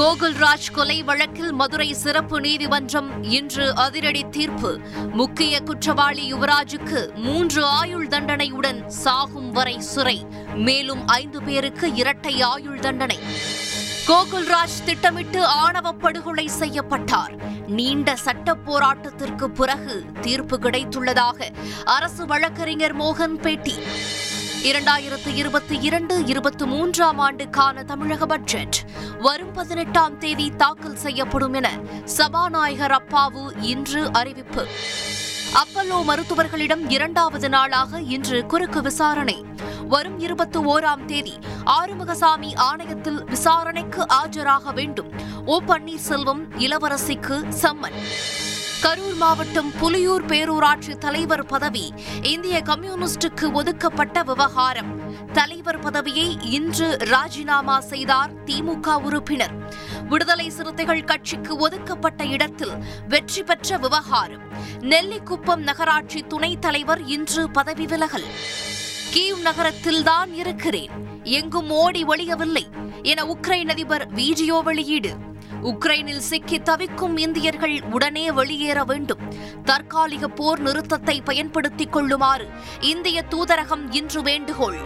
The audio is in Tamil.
கோகுல்ராஜ் கொலை வழக்கில் மதுரை சிறப்பு நீதிமன்றம் இன்று அதிரடி தீர்ப்பு. முக்கிய குற்றவாளி யுவராஜுக்கு மூன்று ஆயுள் தண்டனையுடன் சாகும் வரை சிறை. மேலும் ஐந்து பேருக்கு இரட்டை ஆயுள் தண்டனை. கோகுல்ராஜ் திட்டமிட்டு ஆணவ படுகொலை செய்யப்பட்டார். நீண்ட சட்ட போராட்டத்திற்கு பிறகு தீர்ப்பு கிடைத்துள்ளதாக அரசு வழக்கறிஞர் மோகன் பேட்டி இரண்டாயிரத்து இருபத்தி இரண்டு இருபத்தி மூன்றாம் ஆண்டுக்கான தமிழக பட்ஜெட் வரும் பதினெட்டாம் தேதி தாக்கல் செய்யப்படும் என சபாநாயகர் அப்பாவு இன்று அறிவிப்பு. அப்பல்லோ மருத்துவர்களிடம் இரண்டாவது நாளாக இன்று குறுக்கு விசாரணை. வரும் இருபத்தி ஓராம் தேதி ஆறுமுகசாமி ஆணையத்தில் விசாரணைக்கு ஆஜராக வேண்டும். ஓ பன்னீர்செல்வம் இளவரசிக்கு சம்மன். கரூர் மாவட்டம் புலியூர் பேரூராட்சி தலைவர் பதவி இந்திய கம்யூனிஸ்டுக்கு ஒதுக்கப்பட்ட விவகாரம். தலைவர் பதவியை இன்று ராஜினாமா செய்தார் திமுக உறுப்பினர். விடுதலை சிறுத்தைகள் கட்சிக்கு ஒதுக்கப்பட்ட இடத்தில் வெற்றி பெற்ற விவகாரம். நெல்லிக்குப்பம் நகராட்சி துணைத் தலைவர் இன்று பதவி விலகல். கீவ் நகரத்தில்தான் இருக்கிறேன். எங்கும் ஓடி ஒழியவில்லை என உக்ரைன் அதிபர் வீடியோ வெளியீடு. உக்ரைனில் சிக்கி தவிக்கும் இந்தியர்கள் உடனே வெளியேற வேண்டும். தற்காலிக போர் நிறுத்தத்தை பயன்படுத்திக் கொள்ளுமாறு இந்திய தூதரகம் இன்று வேண்டுகோள்.